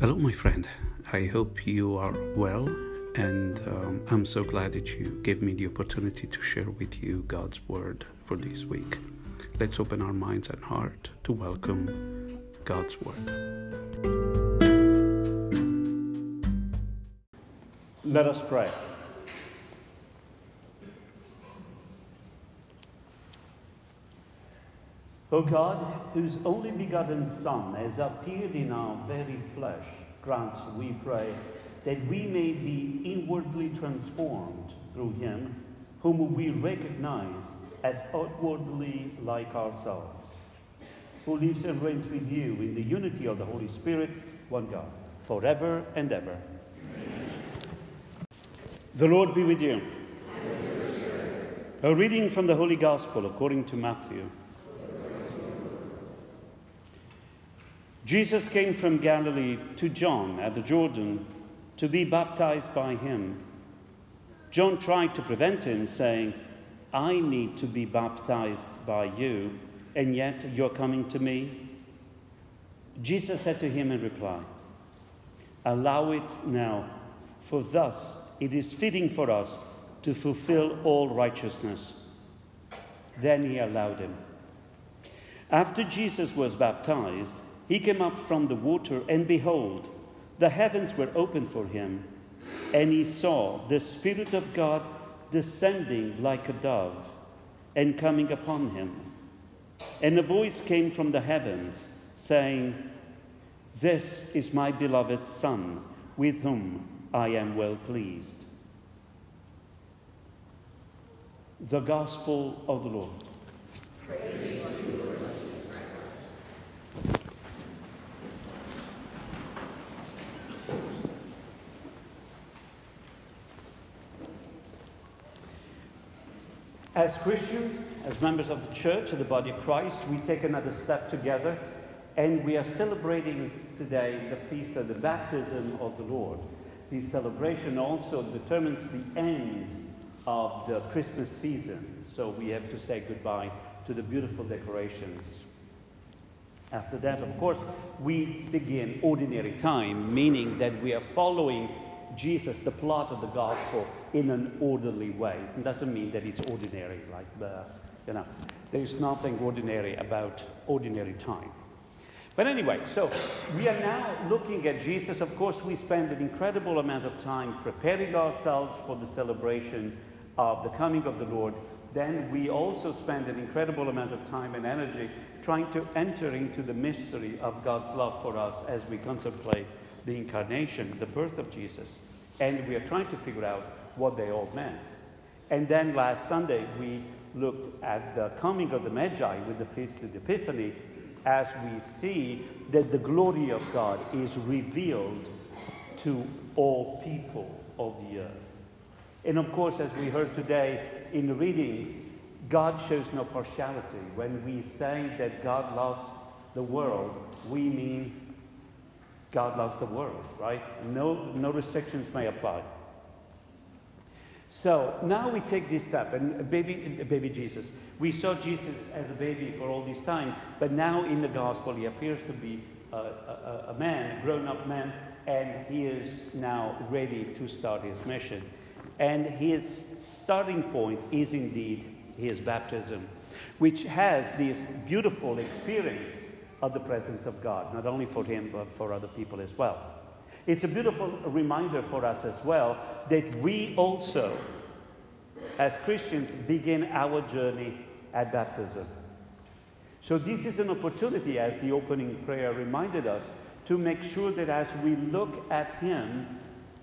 Hello, my friend. I hope you are well, and um, I'm so glad that you gave me the opportunity to share with you God's Word for this week. Let's open our minds and heart to welcome God's Word. Let us pray. O God, whose only begotten Son has appeared in our very flesh, grant, we pray, that we may be inwardly transformed through him, whom we recognize as outwardly like ourselves, who lives and reigns with you in the unity of the Holy Spirit, one God, forever and ever. Amen. The Lord be with you. With A reading from the Holy Gospel according to Matthew. Jesus came from Galilee to John at the Jordan to be baptized by him. John tried to prevent him, saying, I need to be baptized by you, and yet you're coming to me? Jesus said to him in reply, Allow it now, for thus it is fitting for us to fulfill all righteousness. Then he allowed him. After Jesus was baptized, he came up from the water, and behold, the heavens were opened for him, and he saw the Spirit of God descending like a dove and coming upon him. And a voice came from the heavens, saying, This is my beloved Son, with whom I am well pleased. The Gospel of the Lord. Praise As Christians, as members of the church, of the body of Christ, we take another step together and we are celebrating today the feast of the baptism of the Lord. This celebration also determines the end of the Christmas season. So we have to say goodbye to the beautiful decorations. After that, of course, we begin ordinary time, meaning that we are following Jesus, the plot of the gospel, in an orderly way. It doesn't mean that it's ordinary, like the, you know, there's nothing ordinary about ordinary time. But anyway, so we are now looking at Jesus. Of course, we spend an incredible amount of time preparing ourselves for the celebration of the coming of the Lord. Then we also spend an incredible amount of time and energy trying to enter into the mystery of God's love for us as we contemplate the incarnation, the birth of Jesus. And we are trying to figure out what they all meant. And then last Sunday, we looked at the coming of the Magi with the Feast of the Epiphany as we see that the glory of God is revealed to all people of the earth. And of course, as we heard today in the readings, God shows no partiality. When we say that God loves the world, we mean God loves the world, right? No, no restrictions may apply. So now we take this step, and baby, baby Jesus. We saw Jesus as a baby for all this time, but now in the gospel he appears to be a, a, a man, a grown-up man, and he is now ready to start his mission. And his starting point is indeed his baptism, which has this beautiful experience of the presence of God, not only for him, but for other people as well. It's a beautiful reminder for us as well that we also, as Christians, begin our journey at baptism. So, this is an opportunity, as the opening prayer reminded us, to make sure that as we look at Him,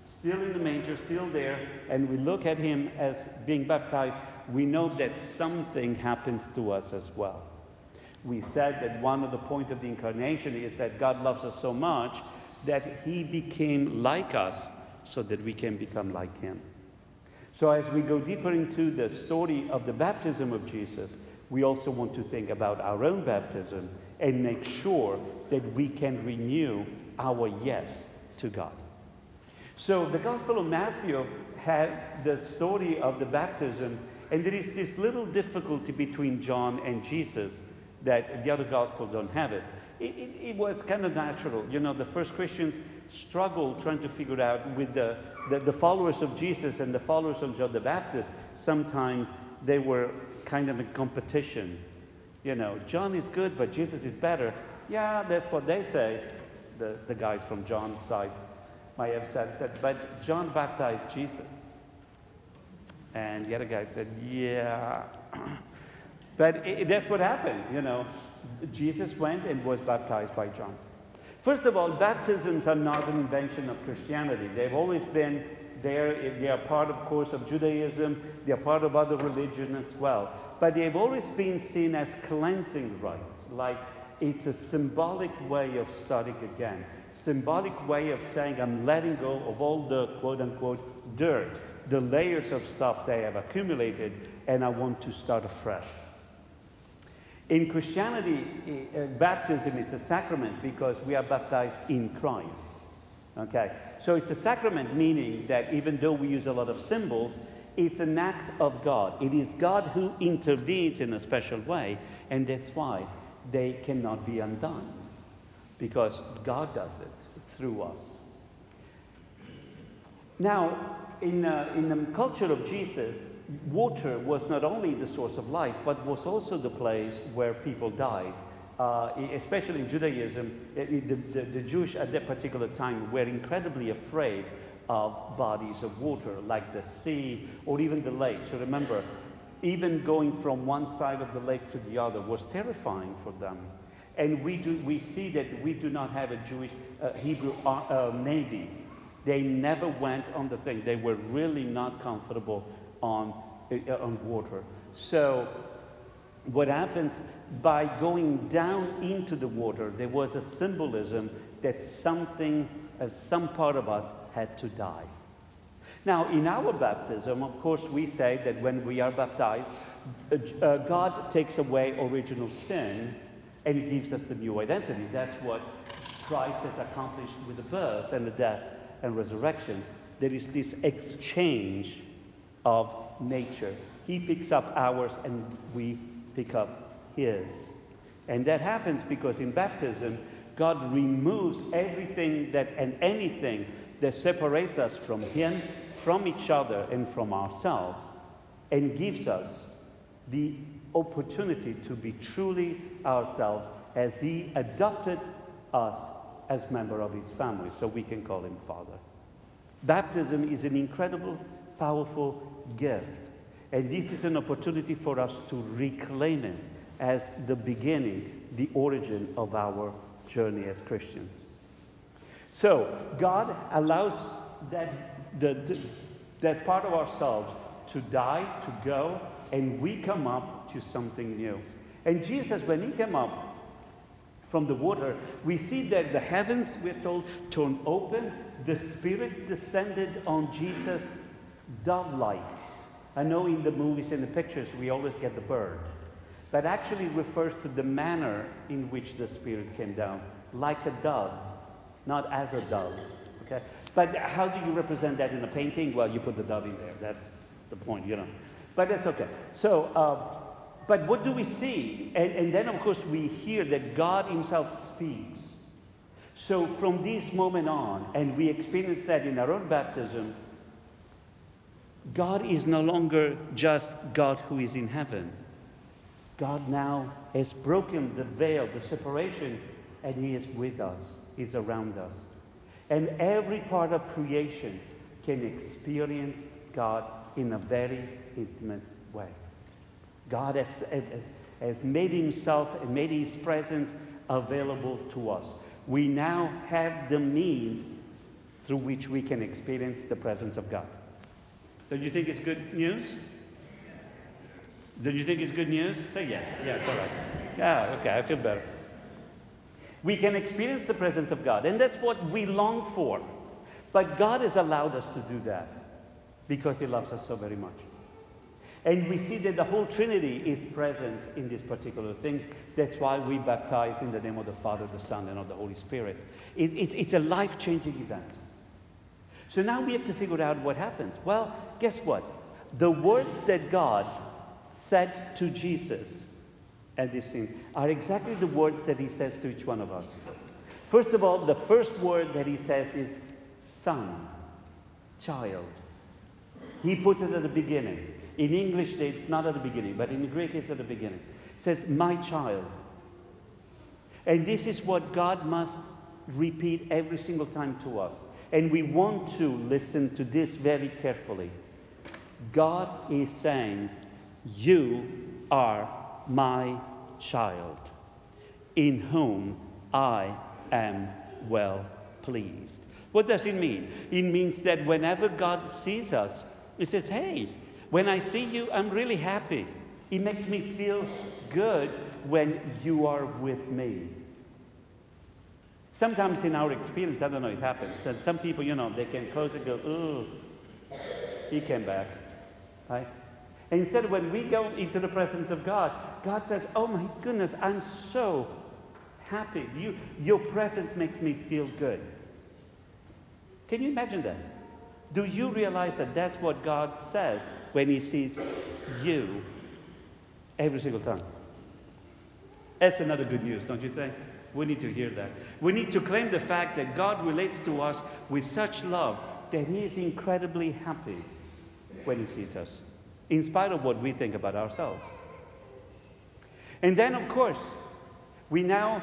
still in the manger, still there, and we look at Him as being baptized, we know that something happens to us as well we said that one of the points of the incarnation is that God loves us so much that he became like us so that we can become like him. So, as we go deeper into the story of the baptism of Jesus, we also want to think about our own baptism and make sure that we can renew our yes to God. So, the Gospel of Matthew has the story of the baptism, and there is this little difficulty between John and Jesus that the other gospels don't have it. It, it, it was kind of natural. You know, the first Christians, struggled trying to figure out with the, the, the followers of Jesus and the followers of John the Baptist. Sometimes they were kind of in competition. You know, John is good, but Jesus is better. Yeah, that's what they say. The, the guys from John's side might have said, said, but John baptized Jesus. And the other guy said, yeah. but it, that's what happened, you know. Jesus went and was baptized by John. First of all, baptisms are not an invention of Christianity. They've always been there. They are part, of course, of Judaism. They are part of other religions as well. But they've always been seen as cleansing rites, like it's a symbolic way of starting again. Symbolic way of saying, I'm letting go of all the quote unquote dirt, the layers of stuff they have accumulated, and I want to start afresh. In Christianity, uh, baptism is a sacrament because we are baptized in Christ. Okay? So it's a sacrament meaning that even though we use a lot of symbols, it's an act of God. It is God who intervenes in a special way, and that's why they cannot be undone because God does it through us. Now, in, uh, in the culture of Jesus, water was not only the source of life, but was also the place where people died. Uh, especially in Judaism, the, the, the, Jewish at that particular time were incredibly afraid of bodies of water, like the sea or even the lake. So remember, even going from one side of the lake to the other was terrifying for them. And we, do, we see that we do not have a Jewish uh, Hebrew uh, uh navy. They never went on the thing. They were really not comfortable on, uh, on water. So what happens by going down into the water, there was a symbolism that something, uh, some part of us had to die. Now, in our baptism, of course, we say that when we are baptized, uh, uh God takes away original sin and gives us the new identity. That's what Christ has accomplished with the birth and the death and resurrection. There is this exchange of nature. He picks up ours and we pick up his. And that happens because in baptism, God removes everything that and anything that separates us from him, from each other, and from ourselves, and gives us the opportunity to be truly ourselves as he adopted us as member of his family, so we can call him Father. Baptism is an incredible, powerful gift. And this is an opportunity for us to reclaim it as the beginning, the origin of our journey as Christians. So, God allows that, the, the, that part of ourselves to die, to go, and we come up to something new. And Jesus, when he came up from the water, we see that the heavens, we're told, turned open. The Spirit descended on Jesus dove like. I know in the movies and the pictures we always get the bird, but actually refers to the manner in which the Spirit came down, like a dove, not as a dove. Okay? But how do you represent that in a painting? Well, you put the dove in there. That's the point, you know. But that's okay. So, uh, but what do we see? And, and then, of course, we hear that God Himself speaks. So, from this moment on, and we experience that in our own baptism, God is no longer just God who is in heaven. God now has broken the veil, the separation, and He is with us, He's around us. And every part of creation can experience God in a very intimate way. God has, has, has made Himself and made His presence available to us. We now have the means through which we can experience the presence of God. Don't you think it's good news? Don't you think it's good news? Say yes. Yes, all right. Yeah, okay, I feel better. We can experience the presence of God, and that's what we long for. But God has allowed us to do that because He loves us so very much. And we see that the whole Trinity is present in these particular things. That's why we baptize in the name of the Father, the Son, and of the Holy Spirit. It, it's, it's a life changing event. So now we have to figure out what happens. Well, guess what? The words that God said to Jesus at this scene are exactly the words that he says to each one of us. First of all, the first word that he says is son, child. He puts it at the beginning. In English, it's not at the beginning, but in Greek, it's at the beginning. It says, My child. And this is what God must repeat every single time to us. And we want to listen to this very carefully. God is saying, You are my child, in whom I am well pleased. What does it mean? It means that whenever God sees us, He says, Hey, when I see you, I'm really happy. It makes me feel good when you are with me. Sometimes in our experience, I don't know, it happens that some people, you know, they can close and go, ooh, he came back. Right? And instead, when we go into the presence of God, God says, Oh my goodness, I'm so happy. You, your presence makes me feel good. Can you imagine that? Do you realize that that's what God says when He sees you every single time? That's another good news, don't you think? We need to hear that. We need to claim the fact that God relates to us with such love that He is incredibly happy when He sees us, in spite of what we think about ourselves. And then, of course, we now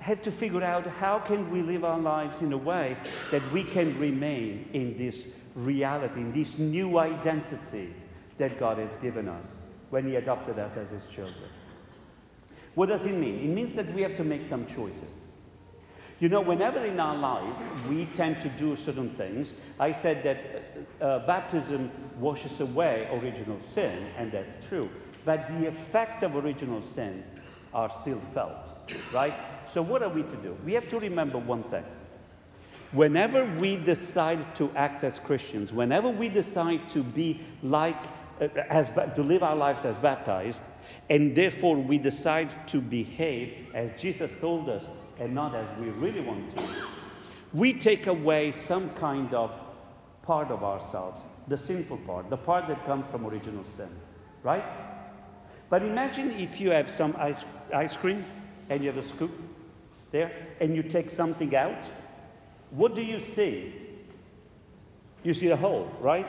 have to figure out how can we live our lives in a way that we can remain in this reality, in this new identity that God has given us when He adopted us as His children. What does it mean? It means that we have to make some choices. You know, whenever in our life we tend to do certain things, I said that uh, baptism washes away original sin, and that's true. But the effects of original sin are still felt, right? So, what are we to do? We have to remember one thing. Whenever we decide to act as Christians, whenever we decide to be like, uh, as, to live our lives as baptized, and therefore we decide to behave as Jesus told us and not as we really want to, we take away some kind of part of ourselves, the sinful part, the part that comes from original sin, right? But imagine if you have some ice, ice cream and you have a scoop there and you take something out. What do you see? You see the hole, right?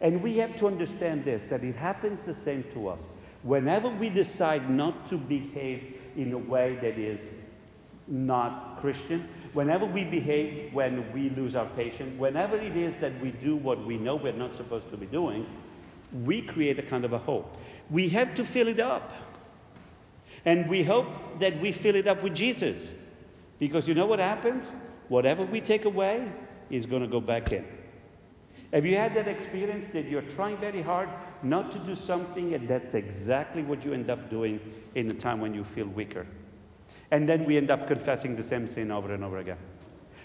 And we have to understand this that it happens the same to us. Whenever we decide not to behave in a way that is not Christian, whenever we behave when we lose our patience, whenever it is that we do what we know we're not supposed to be doing, we create a kind of a hole. We have to fill it up. And we hope that we fill it up with Jesus. Because you know what happens? Whatever we take away is going to go back in. Have you had that experience that you're trying very hard not to do something and that's exactly what you end up doing in the time when you feel weaker? And then we end up confessing the same sin over and over again.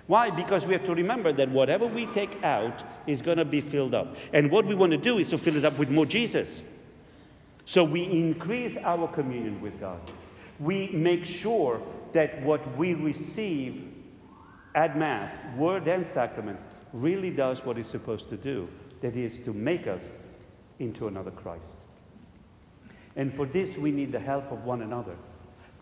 Why? Because we have to remember that whatever we take out is going to be filled up. And what we want to do is to fill it up with more Jesus. So we increase our communion with God. We make sure that what we receive at Mass, word and sacrament, really does what it's supposed to do that is, to make us into another Christ. And for this, we need the help of one another.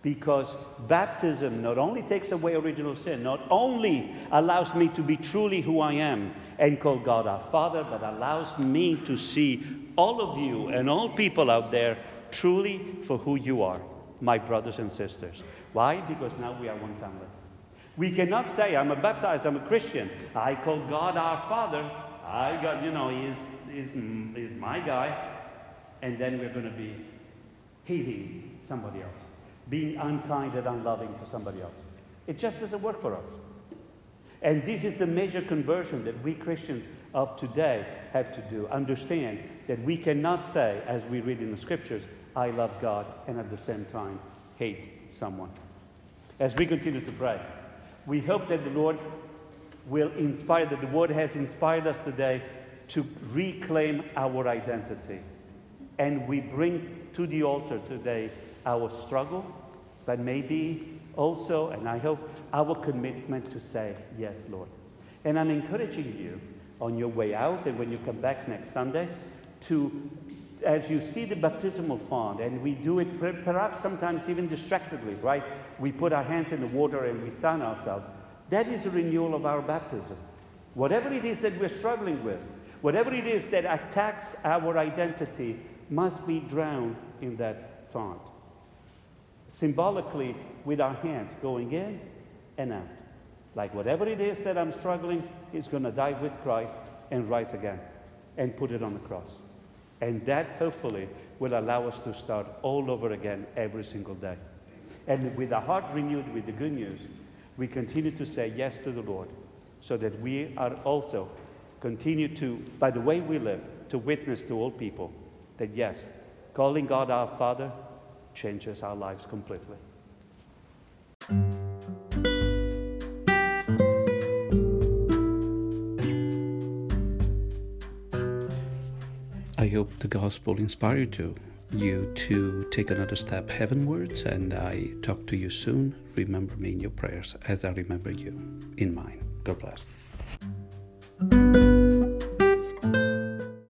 Because baptism not only takes away original sin, not only allows me to be truly who I am and call God our Father, but allows me to see all of you and all people out there truly for who you are, my brothers and sisters. Why? Because now we are one family. We cannot say, I'm a baptized, I'm a Christian. I call God our Father. I got, you know, he's, he's, he's my guy. And then we're going to be hating somebody else, being unkind and unloving to somebody else. It just doesn't work for us. And this is the major conversion that we Christians of today have to do. Understand that we cannot say, as we read in the scriptures, I love God, and at the same time hate someone. As we continue to pray, we hope that the Lord will inspire, that the Word has inspired us today to reclaim our identity. And we bring to the altar today our struggle, but maybe also, and I hope, our commitment to say, Yes, Lord. And I'm encouraging you on your way out and when you come back next Sunday to as you see the baptismal font, and we do it perhaps sometimes even distractedly, right? We put our hands in the water and we sign ourselves. That is a renewal of our baptism. Whatever it is that we're struggling with, whatever it is that attacks our identity, must be drowned in that font. Symbolically, with our hands going in and out. Like whatever it is that I'm struggling, is going to die with Christ and rise again and put it on the cross. And that hopefully will allow us to start all over again every single day. And with a heart renewed with the good news, we continue to say yes to the Lord so that we are also continue to, by the way we live, to witness to all people that yes, calling God our Father changes our lives completely. I hope the gospel inspired you, you to take another step heavenwards, and I talk to you soon. Remember me in your prayers as I remember you in mine. God bless.